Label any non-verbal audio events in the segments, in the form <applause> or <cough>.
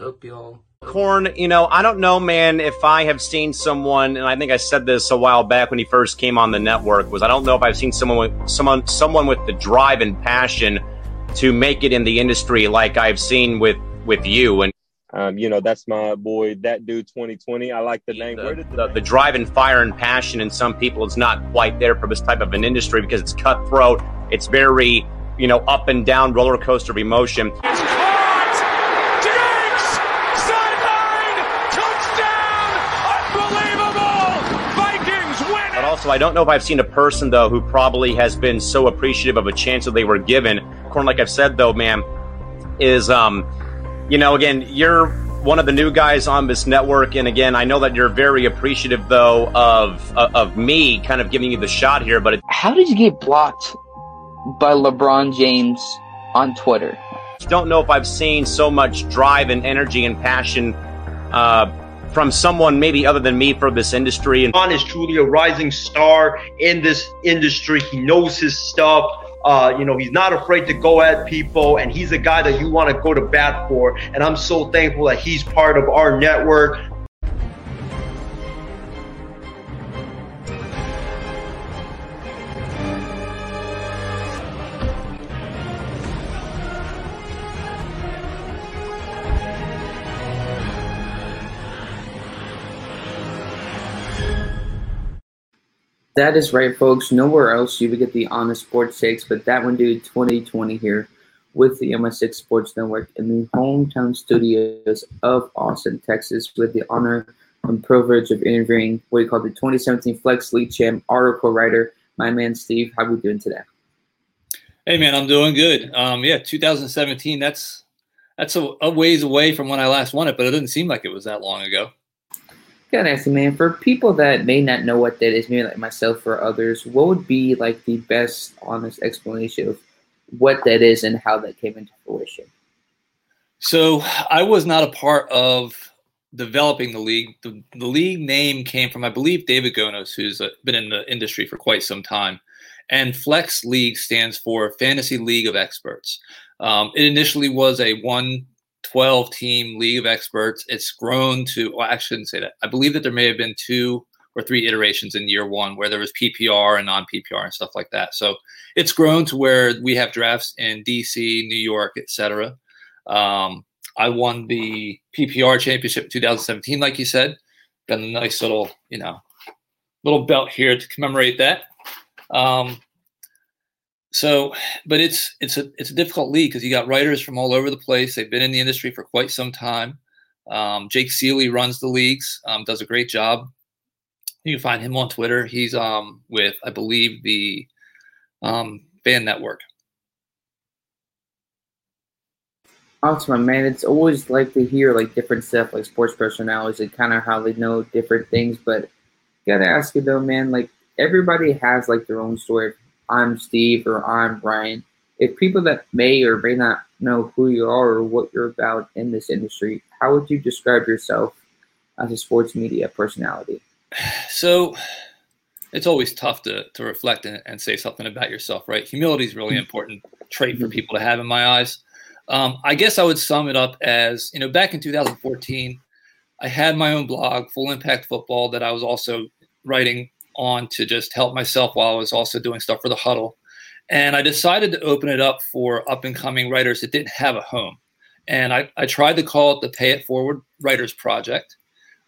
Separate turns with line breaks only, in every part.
is up, y'all?
Corn, you know, I don't know, man, if I have seen someone, and I think I said this a while back when he first came on the network, was I don't know if I've seen someone with someone someone with the drive and passion to make it in the industry like I've seen with with you. And
um, you know, that's my boy, that dude 2020. I like the name.
the,
Where did the,
the, the drive and fire and passion in some people is not quite there for this type of an industry because it's cutthroat. It's very, you know, up and down roller coaster of emotion. Also, I don't know if I've seen a person though who probably has been so appreciative of a chance that they were given. Corn, like I've said though, man, is um, you know, again, you're one of the new guys on this network, and again, I know that you're very appreciative though of of, of me kind of giving you the shot here. But it,
How did you get blocked by LeBron James on Twitter?
don't know if I've seen so much drive and energy and passion uh, from someone maybe other than me for this industry. And
Ron is truly a rising star in this industry. He knows his stuff. Uh, you know, he's not afraid to go at people, and he's a guy that you want to go to bat for. And I'm so thankful that he's part of our network.
That is right, folks. Nowhere else you would get the honest sports takes, but that one, dude, 2020 here with the MI6 Sports Network in the hometown studios of Austin, Texas, with the honor and privilege of interviewing what you call the 2017 Flex League Champ article writer, my man Steve. How we doing today?
Hey man, I'm doing good. Um, yeah, 2017. That's that's a, a ways away from when I last won it, but it didn't seem like it was that long ago.
Gotta ask you, man, for people that may not know what that is, maybe like myself or others, what would be like the best honest explanation of what that is and how that came into fruition?
So I was not a part of developing the league. The, the league name came from, I believe, David Gonos, who's been in the industry for quite some time. And Flex League stands for Fantasy League of Experts. Um, it initially was a one 12 team league of experts. It's grown to, well, I shouldn't say that. I believe that there may have been two or three iterations in year one where there was PPR and non PPR and stuff like that. So it's grown to where we have drafts in DC, New York, etc. Um, I won the PPR championship in 2017, like you said. Got a nice little, you know, little belt here to commemorate that. Um, so, but it's it's a it's a difficult league because you got writers from all over the place. They've been in the industry for quite some time. Um, Jake Ciely runs the leagues, um, does a great job. You can find him on Twitter. He's um, with I believe the um, Fan Network.
Awesome, man. It's always like to hear like different stuff, like sports personalities and kind of how they know different things. But gotta ask you though, man. Like everybody has like their own story. I'm Steve or I'm Brian. If people that may or may not know who you are or what you're about in this industry, how would you describe yourself as a sports media personality?
So it's always tough to, to reflect and, and say something about yourself, right? Humility is really important trait for people to have in my eyes. Um, I guess I would sum it up as, you know, back in 2014, I had my own blog, Full Impact Football, that I was also writing on to just help myself while I was also doing stuff for the huddle. And I decided to open it up for up and coming writers that didn't have a home. And I, I tried to call it the Pay It Forward Writers Project.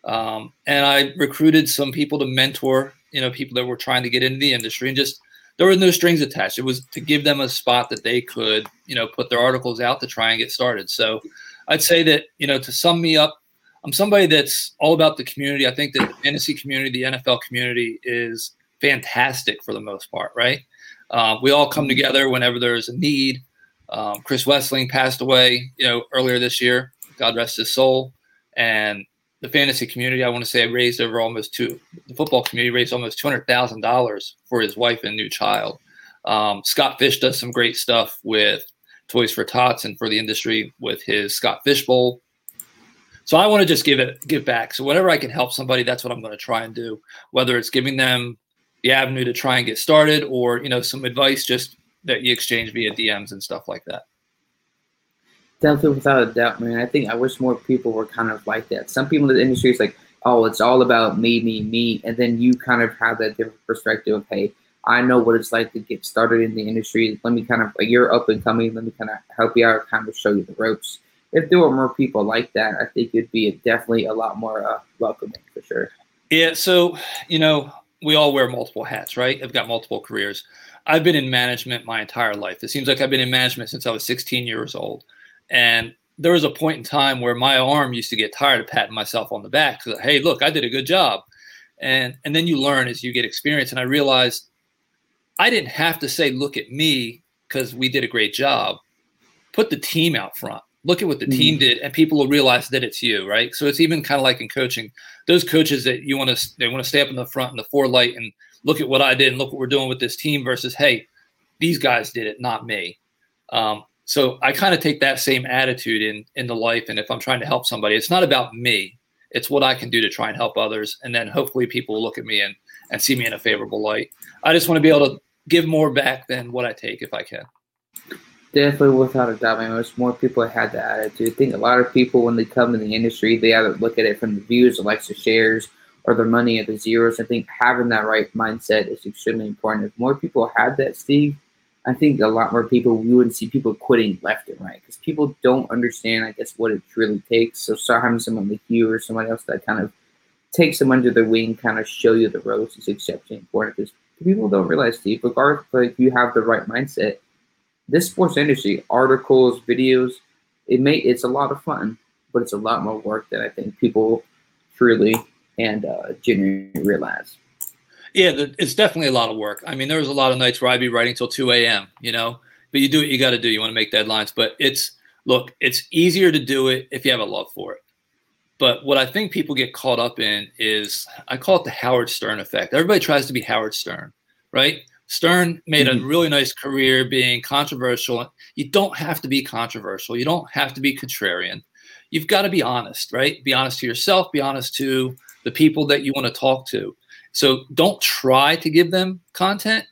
Um, and I recruited some people to mentor, you know, people that were trying to get into the industry and just there were no strings attached. It was to give them a spot that they could, you know, put their articles out to try and get started. So I'd say that, you know, to sum me up, I'm somebody that's all about the community. I think that the fantasy community, the NFL community is fantastic for the most part, right? Uh, we all come together whenever there's a need. Um, Chris Wesseling passed away, you know, earlier this year. God rest his soul. And the fantasy community, I want to say, raised over almost two. The football community raised almost two hundred thousand dollars for his wife and new child. Um, Scott Fish does some great stuff with Toys for Tots and for the industry with his Scott Fish Bowl. So I want to just give it give back. So whenever I can help somebody, that's what I'm going to try and do. Whether it's giving them the avenue to try and get started, or you know some advice just that you exchange via DMs and stuff like that.
Definitely, without a doubt, man. I think I wish more people were kind of like that. Some people in the industry is like, oh, it's all about me, me, me, and then you kind of have that different perspective of, hey, I know what it's like to get started in the industry. Let me kind of, you're up and coming. Let me kind of help you out, kind of show you the ropes. If there were more people like that, I think it'd be definitely a lot more uh, welcoming for sure.
Yeah. So, you know, we all wear multiple hats, right? I've got multiple careers. I've been in management my entire life. It seems like I've been in management since I was 16 years old. And there was a point in time where my arm used to get tired of patting myself on the back. So, hey, look, I did a good job. And and then you learn as you get experience. And I realized I didn't have to say, look at me, because we did a great job. Put the team out front. Look at what the mm team did, and people will realize that it's you, right? So it's even kind of like in coaching. Those coaches that you want to they want to stay up in the front in the forelight and look at what I did and look what we're doing with this team versus, hey, these guys did it, not me. Um, so I kind of take that same attitude in in the life, and if I'm trying to help somebody, it's not about me. It's what I can do to try and help others, and then hopefully people will look at me and and see me in a favorable light. I just want to be able to give more back than what I take if I can.
Definitely, without a doubt, I wish more people had that attitude. I think a lot of people, when they come in the industry, they either look at it from the views, the likes the shares, or the money at the zeros. I think having that right mindset is extremely important. If more people had that, Steve, I think a lot more people we wouldn't see people quitting left and right because people don't understand, I guess, what it really takes. So, having someone like you or somebody else that kind of takes them under their wing, kind of show you the ropes is exceptionally important because people don't realize, Steve, regardless if you have the right mindset, this sports industry, articles, videos, it may it's a lot of fun, but it's a lot more work than I think people truly and uh, genuinely realize.
Yeah, it's definitely a lot of work. I mean, there was a lot of nights where I'd be writing till 2 a.m., you know, but you do what you got to do. You want to make deadlines, but it's, look, it's easier to do it if you have a love for it. But what I think people get caught up in is, I call it the Howard Stern effect. Everybody tries to be Howard Stern, right? Stern made mm-hmm. a really nice career being controversial. You don't have to be controversial. You don't have to be contrarian. You've got to be honest, right? Be honest to yourself, be honest to the people that you want to talk to. So don't try to give them content.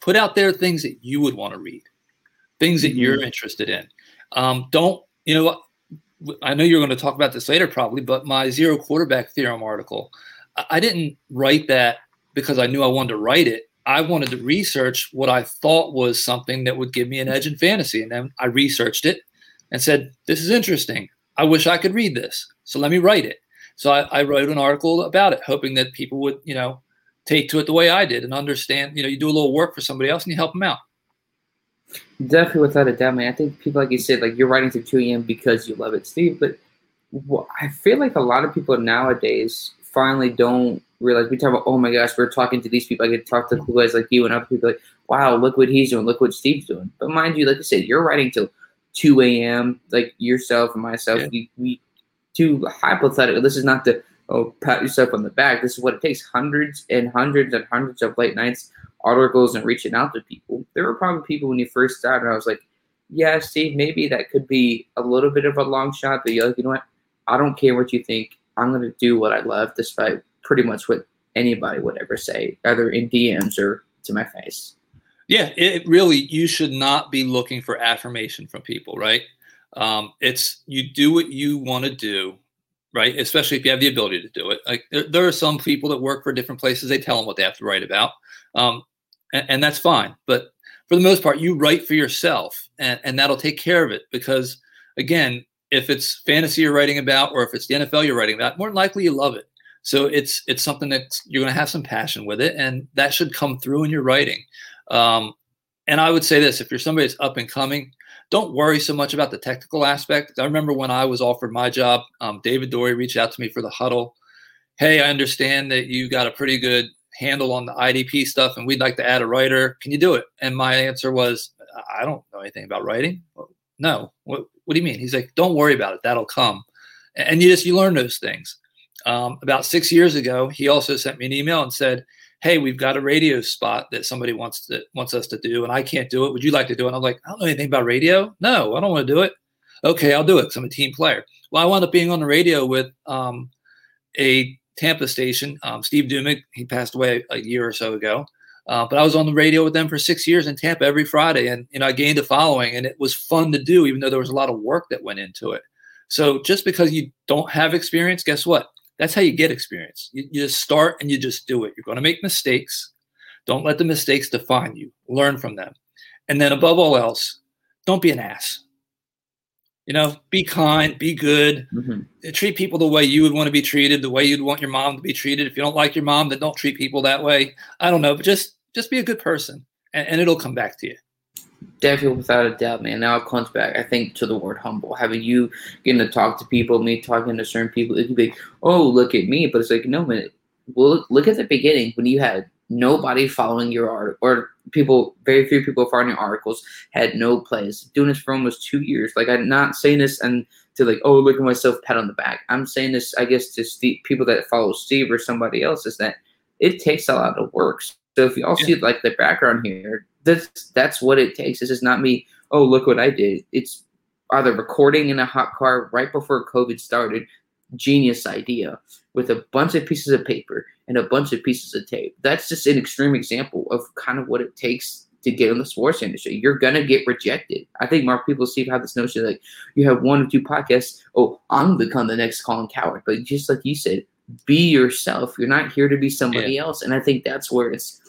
Put out there things that you would want to read, things that mm-hmm. you're interested in. Um, don't, you know, I know you're going to talk about this later probably, but my zero quarterback theorem article, I didn't write that because I knew I wanted to write it. I wanted to research what I thought was something that would give me an edge in fantasy. And then I researched it and said, This is interesting. I wish I could read this. So let me write it. So I, I wrote an article about it, hoping that people would, you know, take to it the way I did and understand. You know, you do a little work for somebody else and you help them out.
Definitely, without a doubt, man. I think people, like you said, like you're writing to 2 a.m. because you love it, Steve. But I feel like a lot of people nowadays finally don't realize. We talk about, oh my gosh, we're talking to these people. I get to talk to cool guys like you and other people like, wow, look what he's doing, look what Steve's doing. But mind you, like I said, you're writing till 2 a.m. Like yourself and myself, yeah. we, we too hypothetical. This is not to oh pat yourself on the back. This is what it takes: hundreds and hundreds and hundreds of late nights, articles, and reaching out to people. There were probably people when you first started. I was like, yeah, Steve, maybe that could be a little bit of a long shot, but you're like, you know what? I don't care what you think. I'm going to do what I love, despite pretty much what anybody would ever say, either in DMs or to my face.
Yeah, it really, you should not be looking for affirmation from people, right? Um, it's you do what you want to do, right? Especially if you have the ability to do it. Like there, there, are some people that work for different places. They tell them what they have to write about, um, and, and, that's fine. But for the most part, you write for yourself, and, and that'll take care of it. Because again, if it's fantasy you're writing about, or if it's the NFL you're writing about, more than likely you love it. So it's it's something that you're going to have some passion with it, and that should come through in your writing. Um, and I would say this: if you're somebody that's up and coming, don't worry so much about the technical aspect. I remember when I was offered my job, um, David Dorey reached out to me for the huddle. Hey, I understand that you got a pretty good handle on the IDP stuff and we'd like to add a writer. Can you do it? And my answer was, I don't know anything about writing. no. What, what do you mean? He's like, don't worry about it. That'll come. And you just, you learn those things. Um, about six years ago, he also sent me an email and said, hey, we've got a radio spot that somebody wants to wants us to do, and I can't do it. Would you like to do it? And I'm like, I don't know anything about radio. No, I don't want to do it. Okay, I'll do it because I'm a team player. Well, I wound up being on the radio with um, a Tampa station, um, Steve Duemig. He passed away a year or so ago. Uh, but I was on the radio with them for six years in Tampa every Friday, and you know I gained a following, and it was fun to do, even though there was a lot of work that went into it. So just because you don't have experience, guess what? That's how you get experience. You, you just start and you just do it. You're going to make mistakes. Don't let the mistakes define you. Learn from them, and then above all else, don't be an ass. You know, be kind, be good, mm-hmm. treat people the way you would want to be treated, the way you'd want your mom to be treated. If you don't like your mom, then don't treat people that way. I don't know, but just just be a good person, and, and it'll come back to you.
Definitely, without a doubt, man. Now it comes back, I think, to the word humble. Having you getting to talk to people, me talking to certain people, it could be, oh, look at me. But it's like, no, man. Well, look, at the beginning when you had nobody following your art or people, very few people following your articles, had no plays. Doing this for almost two years. Like I'm not saying this and to like, oh, look at myself, pat on the back. I'm saying this, I guess, to Steve, people that follow Steve or somebody else is that it takes a lot of work. So if you all yeah. see like the background here, that's that's what it takes. This is not me. Oh, look what I did. It's either recording in a hot car right before COVID started, genius idea with a bunch of pieces of paper and a bunch of pieces of tape. That's just an extreme example of kind of what it takes to get in the sports industry. You're gonna get rejected. I think more people see have this notion like you have one or two podcasts. Oh, I'm gonna become the next Colin Cowherd. But just like you said, be yourself. You're not here to be somebody yeah. else. And I think that's where it's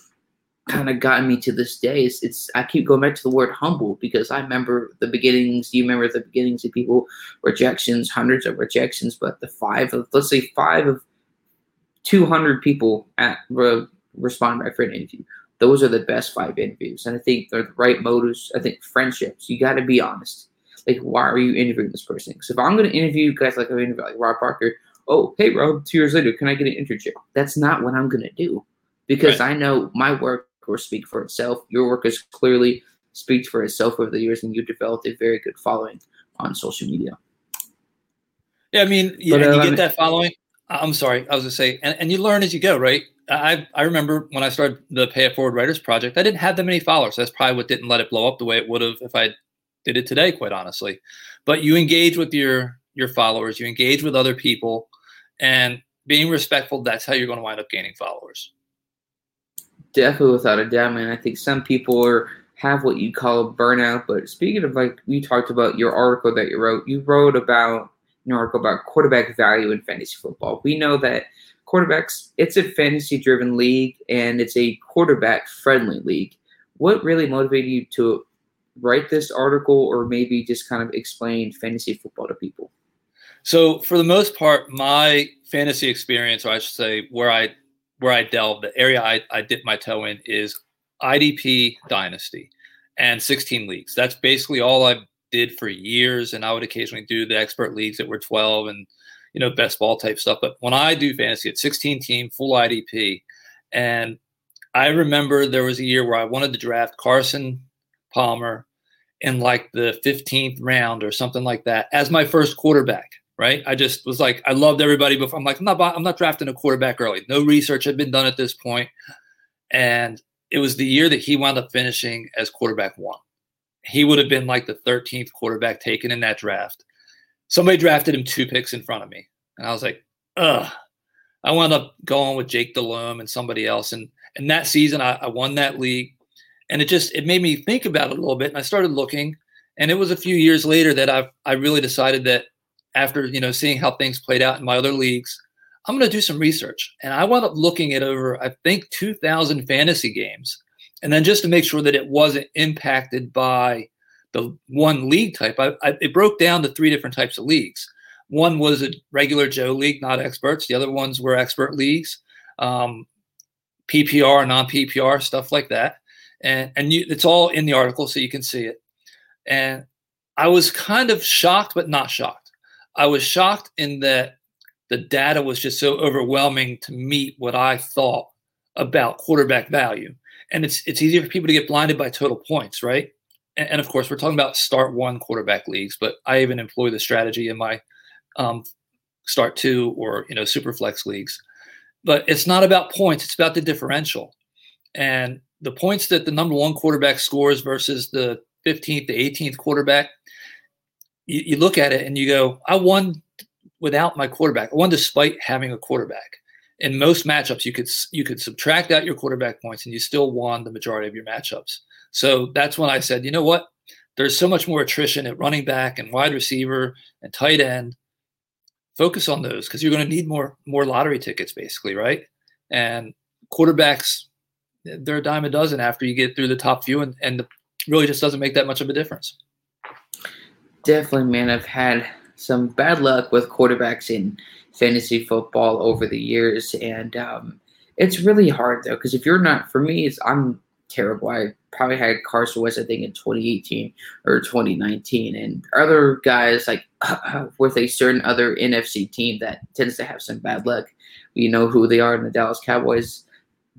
kind of gotten me to this day. It's, it's I keep going back to the word humble because I remember the beginnings. You remember the beginnings of people rejections, hundreds of rejections, but the five of let's say five of two hundred people at re, respond back for an interview. Those are the best five interviews, and I think they're the right motives. I think friendships. You got to be honest. Like, why are you interviewing this person? Because if I'm going to interview guys like I interview like Rob Parker, oh, hey Rob, two years later, can I get an internship? That's not what I'm going to do because right. I know my work will speak for itself. Your work has clearly speaks for itself over the years, and you've developed a very good following on social media.
Yeah, I mean, yeah, but, uh, you get that following. I'm sorry, I was gonna say, and, and you learn as you go, right? I I remember when I started the Pay It Forward Writers Project, I didn't have that many followers. That's probably what didn't let it blow up the way it would have if I did it today, quite honestly. But you engage with your your followers, you engage with other people, and being respectful. That's how you're going to wind up gaining followers.
Definitely, without a doubt, man. I think some people are have what you call a burnout. But speaking of like you talked about your article that you wrote, you wrote about an article about quarterback value in fantasy football. We know that quarterbacks, it's a fantasy driven league and it's a quarterback friendly league. What really motivated you to write this article or maybe just kind of explain fantasy football to people?
So, for the most part, my fantasy experience, or I should say, where I where I delve, the area I, I dip my toe in is IDP Dynasty and 16 leagues. That's basically all I did for years. And I would occasionally do the expert leagues that were 12 and, you know, best ball type stuff. But when I do fantasy, it's 16 team, full IDP. And I remember there was a year where I wanted to draft Carson Palmer in like the 15th round or something like that as my first quarterback right? I just was like, I loved everybody before. I'm like, I'm not, I'm not drafting a quarterback early. No research had been done at this point, and it was the year that he wound up finishing as quarterback one. He would have been like the 13th quarterback taken in that draft. Somebody drafted him two picks in front of me, and I was like, ugh. I wound up going with Jake Delhomme and somebody else, and and that season I, I won that league, and it just it made me think about it a little bit, and I started looking, and it was a few years later that I I really decided that after you know seeing how things played out in my other leagues, I'm going to do some research. And I wound up looking at over I think 2,000 fantasy games, and then just to make sure that it wasn't impacted by the one league type, I, I, it broke down to three different types of leagues. One was a regular Joe league, not experts. The other ones were expert leagues, um, PPR, non PPR, stuff like that. And and you, it's all in the article, so you can see it. And I was kind of shocked, but not shocked I was shocked in that the data was just so overwhelming to meet what I thought about quarterback value. And it's it's easier for people to get blinded by total points, right? And, and of course, we're talking about start one quarterback leagues, but I even employ the strategy in my um, start two or you know super flex leagues. But it's not about points; it's about the differential. And the points that the number one quarterback scores versus the 15th to 18th quarterback you, you look at it and you go, I won without my quarterback. I won despite having a quarterback. in most matchups you could you could subtract out your quarterback points and you still won the majority of your matchups. So that's when I said, you know what? There's so much more attrition at running back and wide receiver and tight end. Focus on those because you're going to need more more lottery tickets, basically, right? And quarterbacks, they're a dime a dozen after you get through the top few, and, and really just doesn't make that much of a difference.
Definitely, man. I've had some bad luck with quarterbacks in fantasy football over the years, and um, it's really hard though because if you're not, for me, it's I'm terrible. I probably had Carson Wentz, I think, in 2018 or 2019, and other guys like <clears throat> with a certain other NFC team that tends to have some bad luck. We know who they are in the Dallas Cowboys,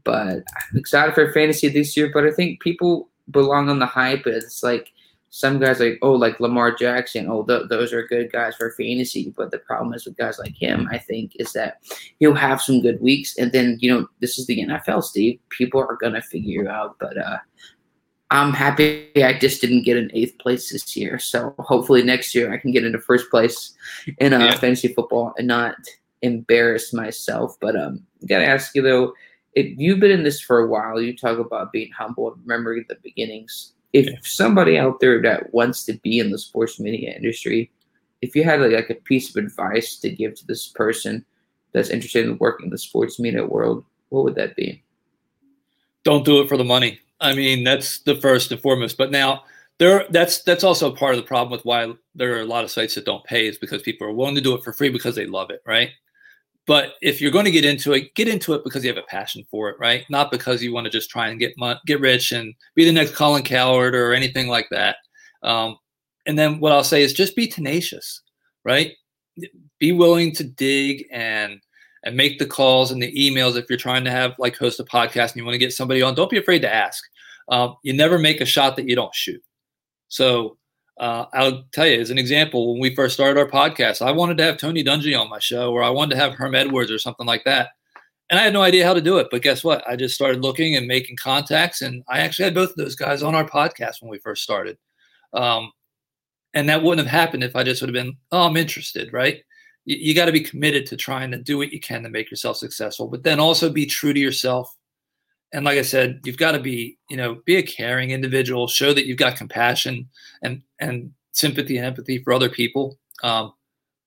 but I'm excited for fantasy this year. But I think people belong on the hype. It's like some guys like oh like Lamar Jackson oh th- those are good guys for fantasy. But the problem is with guys like him I think is that he'll have some good weeks. And then you know this is the NFL Steve. People are gonna figure you out. But uh I'm happy I just didn't get an eighth place this year. So hopefully next year I can get into first place in uh, yeah. fantasy football and not embarrass myself. But um I gotta ask you though if you've been in this for a while you talk about being humble and remembering the beginnings if yeah. somebody out there that wants to be in the sports media industry, if you had like, like, a piece of advice to give to this person that's interested in working in the sports media world, what would that be?
Don't do it for the money. I mean, that's the first and foremost. But now there that's that's also part of the problem with why there are a lot of sites that don't pay is because people are willing to do it for free because they love it, right? But if you're going to get into it, get into it because you have a passion for it, right? Not because you want to just try and get get rich and be the next Colin Cowherd or anything like that. Um, and then what I'll say is just be tenacious, right? Be willing to dig and and make the calls and the emails if you're trying to have like host a podcast and you want to get somebody on. Don't be afraid to ask. Um, you never make a shot that you don't shoot. So uh, I'll tell you, as an example, when we first started our podcast, I wanted to have Tony Dungy on my show, or I wanted to have Herm Edwards or something like that. And I had no idea how to do it. But guess what? I just started looking and making contacts. And I actually had both of those guys on our podcast when we first started. Um, and that wouldn't have happened if I just would have been, oh, I'm interested, right? You, you got to be committed to trying to do what you can to make yourself successful, but then also be true to yourself and like I said, you've got to be, you know, be a caring individual, show that you've got compassion and and sympathy and empathy for other people. Um,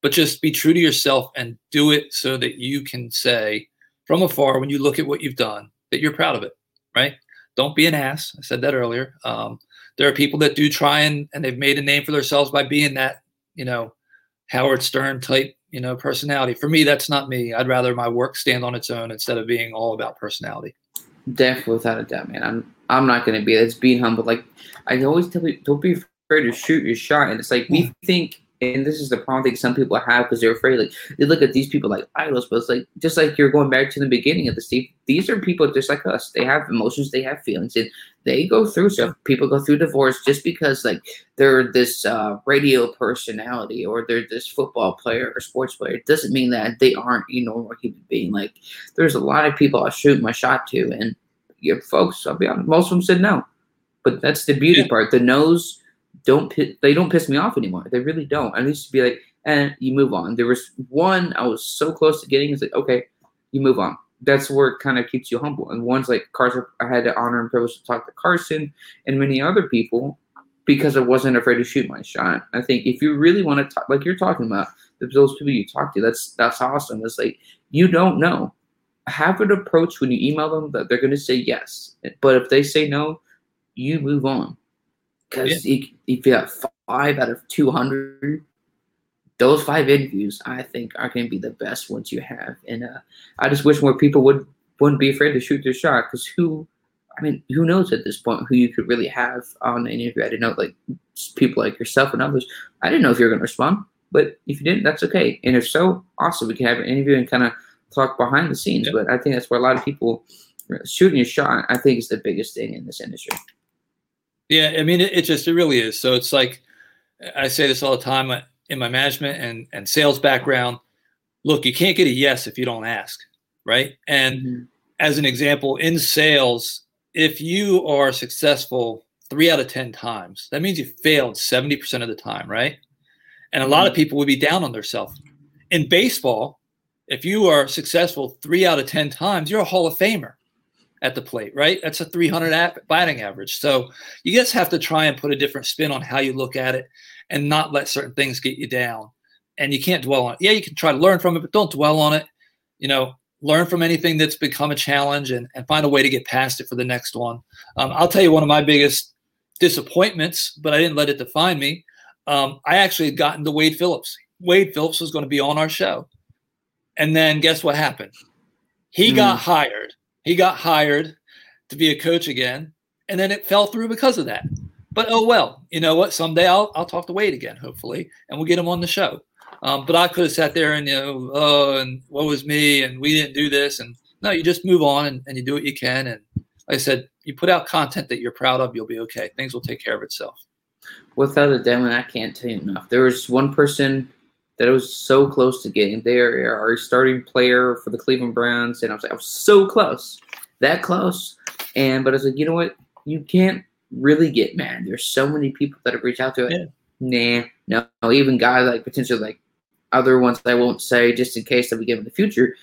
but just be true to yourself and do it so that you can say from afar when you look at what you've done that you're proud of it, right? Don't be an ass. I said that earlier. Um, there are people that do try and and they've made a name for themselves by being that, you know, Howard Stern type, you know, personality. For me, that's not me. I'd rather my work stand on its own instead of being all about personality.
Definitely, without a doubt, man. I'm I'm not gonna be. It's being humble. Like I always tell you, don't be afraid to shoot your shot. And it's like we think, and this is the problem that some people have because they're afraid. Like they look at these people like idols, but it's like just like you're going back to the beginning of the Steve. These are people just like us. They have emotions, they have feelings, and they go through stuff. People go through divorce just because like they're this uh, radio personality or they're this football player or sports player. It doesn't mean that they aren't you know human being. Like there's a lot of people I shoot my shot to, and your folks, I'll be honest, most of them said no. But that's the beauty yeah. part. The no's don't they don't piss me off anymore. They really don't. I used to be like, and eh, you move on. There was one I was so close to getting. It's like, okay, you move on that's where it kind of keeps you humble. And ones like Carson, I had the honor and privilege to talk to Carson and many other people because I wasn't afraid to shoot my shot. I think if you really want to talk, like you're talking about, those people you talk to, that's that's awesome. It's like you don't know. Have an approach when you email them that they're going to say yes, but if they say no, you move on. Because yeah. if you got five out of two hundred those five interviews, I think, are going to be the best ones you have. And uh, I just wish more people would wouldn't be afraid to shoot their shot because who, I mean, who knows at this point who you could really have on an interview? I didn't know, like people like yourself and others. I didn't know if you were going to respond, but if you didn't, that's okay. And if so, awesome. We can have an interview and kind of talk behind the scenes. But I think that's where a lot of people uh, shooting your shot. I think is the biggest thing in this industry.
Yeah, I mean, it, it just it really is. So it's like I say this all the time in my management and, and sales background, look, you can't get a yes if you don't ask, right? And mm-hmm. as an example, in sales, if you are successful three out of 10 times, that means you failed 70% of the time, right? And a lot of mm-hmm. people would be down on themselves. In baseball, If you are successful three out of 10 times, you're a Hall of Famer at the plate, right? That's a 300 app batting average. So you just have to try and put a different spin on how you look at it and not let certain things get you down. And you can't dwell on it. Yeah, you can try to learn from it, but don't dwell on it. You know, learn from anything that's become a challenge and, and find a way to get past it for the next one. Um, I'll tell you one of my biggest disappointments, but I didn't let it define me. Um, I actually had gotten to Wade Phillips. Wade Phillips was going to be on our show. And then guess what happened? He mm. got hired. He got hired to be a coach again. And then it fell through because of that. But oh well, you know what? Someday I'll I'll talk to Wade again, hopefully, and we'll get him on the show. Um, but I could have sat there and you know, oh, and what was me, and we didn't do this, and no, you just move on and, and you do what you can. And like I said, you put out content that you're proud of, you'll be okay. Things will take care of itself.
Without a doubt, and I can't tell you enough. There was one person that I was so close to getting. there. our starting player for the Cleveland Browns, and I was like, I was so close, that close. And but I was like, you know what? You can't really get mad. There's so many people that have reached out to it. Yeah. Nah, no, even guys like potentially like other ones I won't say just in case that we get in the future.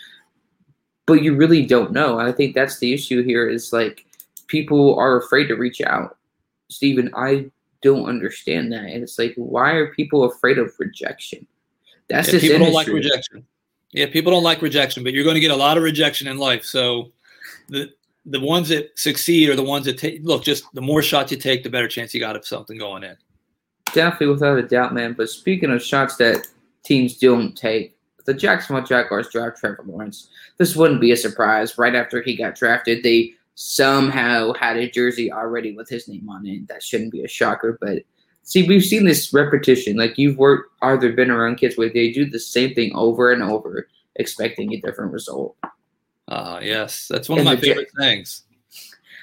But you really don't know. I think that's the issue here is like people are afraid to reach out. Stephen, I don't understand that. And it's like, why are people afraid of rejection?
That's yeah, people industry. don't like rejection. Yeah, people don't like rejection, but you're going to get a lot of rejection in life. So the the ones that succeed are the ones that take look, just the more shots you take, the better chance you got of something going in.
Definitely without a doubt, man. But speaking of shots that teams don't take. The Jacksonville Jaguars draft Trevor Lawrence. This wouldn't be a surprise. Right after he got drafted, they somehow had a jersey already with his name on it. That shouldn't be a shocker, but see, we've seen this repetition. Like you've worked, either been around kids where they do the same thing over and over, expecting a different result.
Ah, uh, yes, that's one and of my favorite ja- things.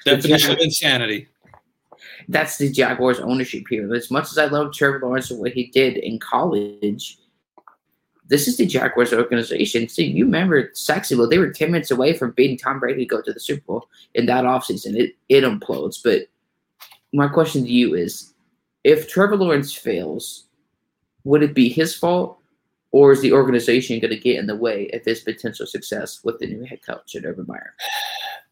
Definition of insanity.
That's the Jaguars' ownership here. As much as I love Trevor Lawrence and what he did in college, this is the Jaguars organization. See, you remember Saxonville, they were 10 minutes away from beating Tom Brady to go to the Super Bowl in that offseason. It, it implodes. But my question to you is if Trevor Lawrence fails, would it be his fault or is the organization going to get in the way of his potential success with the new head coach at Urban Meyer?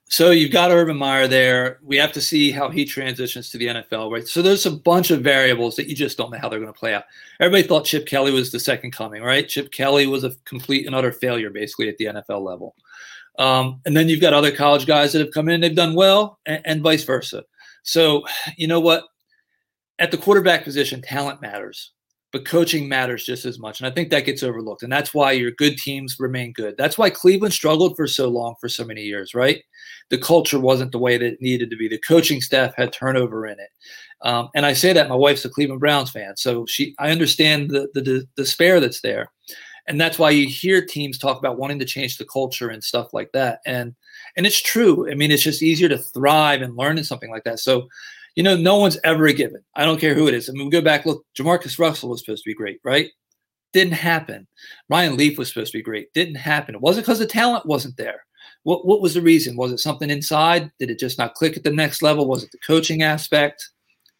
So you've got Urban Meyer there. We have to see how he transitions to the NFL, right? So there's a bunch of variables that you just don't know how they're going to play out. Everybody thought Chip Kelly was the second coming, right? Chip Kelly was a complete and utter failure, basically, at the NFL level. Um, and then you've got other college guys that have come in, they've done well, and, and vice versa. So you know what? At the quarterback position, talent matters but coaching matters just as much. And I think that gets overlooked. And that's why your good teams remain good. That's why Cleveland struggled for so long, for so many years, right? The culture wasn't the way that it needed to be. The coaching staff had turnover in it. Um, and I say that my wife's a Cleveland Browns fan. So she, I understand the, the, the despair that's there. And that's why you hear teams talk about wanting to change the culture and stuff like that. And, and it's true. I mean, it's just easier to thrive and learn in something like that. So you know, no one's ever a given. I don't care who it is. I mean, we go back, look, Jamarcus Russell was supposed to be great, right? Didn't happen. Ryan Leaf was supposed to be great. Didn't happen. It wasn't because the talent wasn't there. What, what was the reason? Was it something inside? Did it just not click at the next level? Was it the coaching aspect?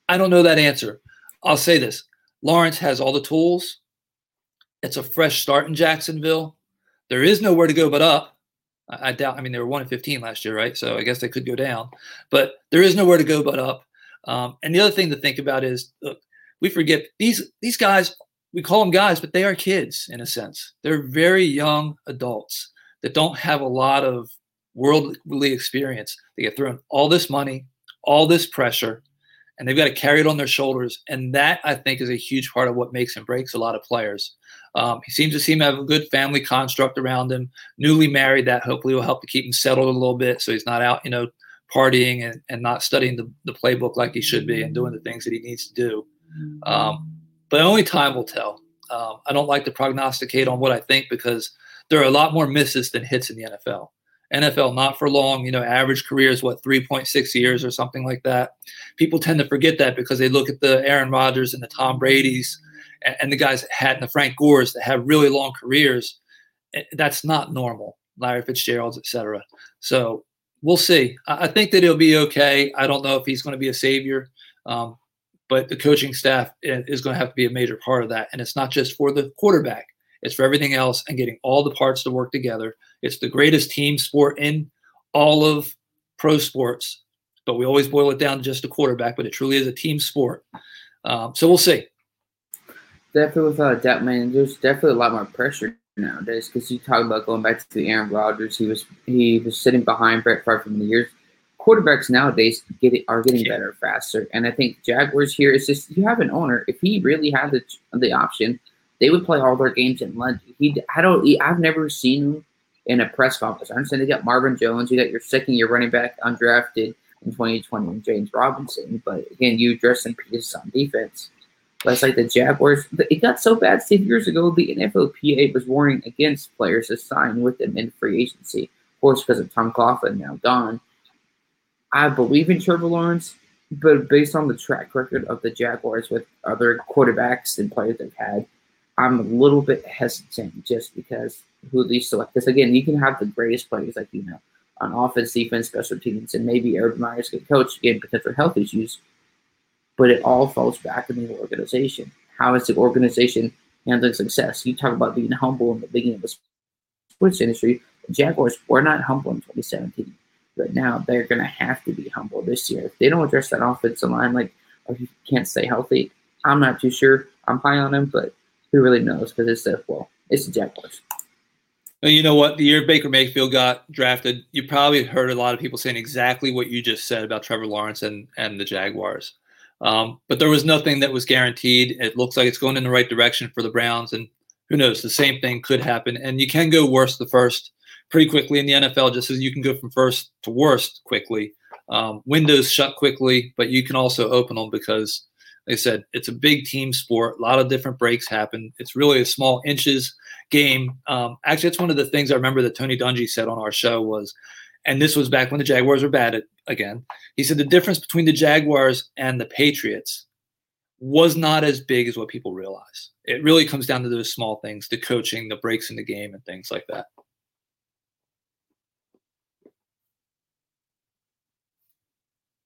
I don't know that answer. I'll say this Lawrence has all the tools. It's a fresh start in Jacksonville. There is nowhere to go but up. I, I doubt, I mean, they were 1 in 15 last year, right? So I guess they could go down, but there is nowhere to go but up. Um, and the other thing to think about is look, we forget these these guys. We call them guys, but they are kids in a sense. They're very young adults that don't have a lot of worldly experience. They get thrown all this money, all this pressure, and they've got to carry it on their shoulders. And that I think is a huge part of what makes and breaks a lot of players. Um, he seems to seem to have a good family construct around him. Newly married, that hopefully will help to keep him settled a little bit, so he's not out, you know, partying and, and not studying the, the playbook like he should be and doing the things that he needs to do. Um, but only time will tell. Um, I don't like to prognosticate on what I think because there are a lot more misses than hits in the NFL. NFL not for long, you know, average career is what 3.6 years or something like that. People tend to forget that because they look at the Aaron Rodgers and the Tom Brady's and, and the guys that had and the Frank Gores that have really long careers. Eh, that's not normal. Larry Fitzgerald's, etc. So we'll see. I think that he'll be okay. I don't know if he's going to be a savior, um, but the coaching staff is going to have to be a major part of that. And it's not just for the quarterback; It's for everything else and getting all the parts to work together. It's the greatest team sport in all of pro sports, but we always boil it down to just a quarterback, but it truly is a team sport. Um, so we'll see.
Definitely without a doubt, man. There's definitely a lot more pressure nowadays because you talk about going back to the Aaron Rodgers. He was he was sitting behind Brett Favre for many years. Quarterbacks nowadays get it, are getting better faster, and I think Jaguars here is just you have an owner. If he really had the the option, they would play all their games in London. He I don't I've never seen him in a press conference. I understand they got Marvin Jones, you got your second year running back undrafted in 2020 and James Robinson, but again, you dress in pieces on defense. It's like the Jaguars. It got so bad. Six years ago, the NFLPA was warning against players to sign with them in free agency. Of course, because of Tom Coughlin now gone. I believe in Trevor Lawrence, but based on the track record of the Jaguars with other quarterbacks and players they've had, I'm a little bit hesitant just because who they select. Because again, you can have the greatest players like you know on offense, defense, special teams, and maybe Urban Meyer's get coach again of health issues. But it all falls back on the organization. How is the organization handling success? You talk about being humble in the beginning of the sports industry. The Jaguars were not humble in 2017. But now they're going to have to be humble this year. If they don't address that offensive line, like, or he can't stay healthy, I'm not too sure. I'm high on him, but who really knows? Because it's the, well, it's the Jaguars.
You know what? The year Baker Mayfield got drafted, you probably heard a lot of people saying exactly what you just said about Trevor Lawrence and, and the Jaguars. Um, but there was nothing that was guaranteed. It looks like it's going in the right direction for the Browns, and who knows? The same thing could happen, and you can go worse the first pretty quickly in the NFL, just as you can go from first to worst quickly. Um, windows shut quickly, but you can also open them because, like I said, it's a big team sport. A lot of different breaks happen. It's really a small inches game. Um, actually, it's one of the things I remember that Tony Dungy said on our show was, and this was back when the Jaguars were bad at, again. He said the difference between the Jaguars and the Patriots was not as big as what people realize. It really comes down to those small things, the coaching, the breaks in the game, and things like that.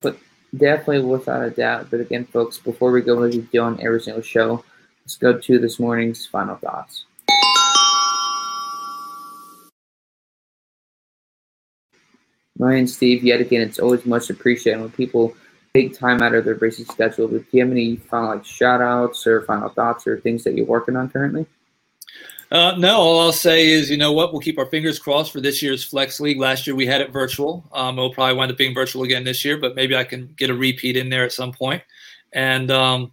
But definitely without a doubt. But again, folks, before we go into doing every single show, let's go to this morning's final thoughts. Ryan, Steve, yet again, it's always much appreciated when people take time out of their busy schedule. But do you have any final like shout outs or final thoughts or things that you're working on currently?
Uh, no, all I'll say is, you know what? We'll keep our fingers crossed for this year's Flex League. Last year we had it virtual. Um, it'll probably wind up being virtual again this year, but maybe I can get a repeat in there at some point. And um,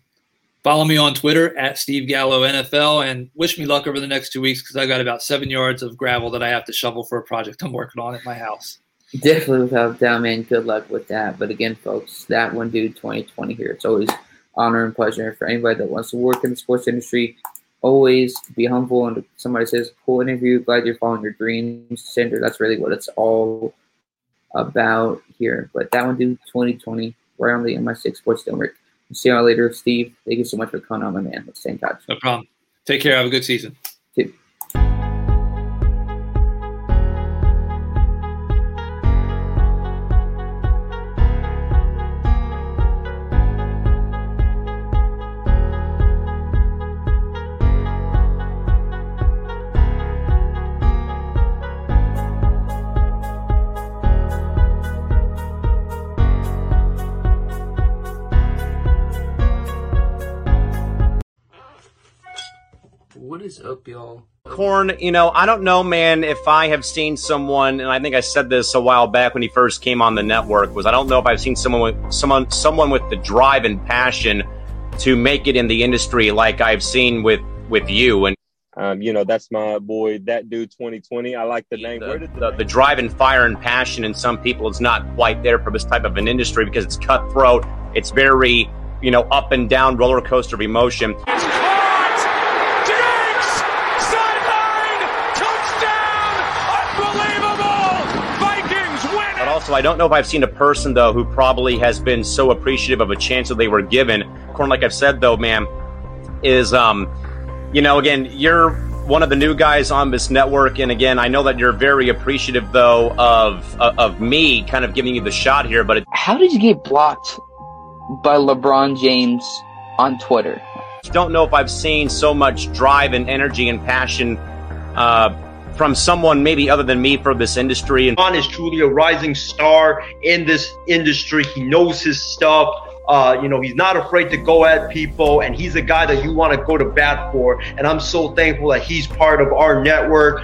follow me on Twitter at Steve Gallo NFL and wish me luck over the next two weeks because I got about seven yards of gravel that I have to shovel for a project I'm working on at my house.
Definitely without doubt, man. Good luck with that. But again, folks, that one dude 2020 here. It's always honor and pleasure for anybody that wants to work in the sports industry. Always be humble. And somebody says cool interview. Glad you're following your dreams center that's really what it's all about here. But that one dude 2020 right on the mi6 sports network. See y'all later. Steve thank you so much for coming on my man. Let's stay in touch.
No problem. Take care. Have a good season
is y'all?
Corn, you know, I don't know, man, if I have seen someone, and I think I said this a while back when he first came on the network, was I don't know if I've seen someone with someone someone with the drive and passion to make it in the industry like I've seen with with you. And
um, you know, that's my boy, that dude 2020. I like the name.
The, the, the, drive and fire and passion in some people is not quite there for this type of an industry because it's cutthroat. It's very, you know, up and down roller coaster of emotion. So I don't know if I've seen a person though who probably has been so appreciative of a chance that they were given. Corn, like I've said though, man, is um, you know, again, you're one of the new guys on this network, and again, I know that you're very appreciative though of of, of me kind of giving you the shot here. But it,
how did you get blocked by LeBron James on Twitter?
don't know if I've seen so much drive and energy and passion uh, from someone maybe other than me for this industry. And
John is truly a rising star in this industry. He knows his stuff. Uh, you know, he's not afraid to go at people, and he's a guy that you want to go to bat for. And I'm so thankful that he's part of our network.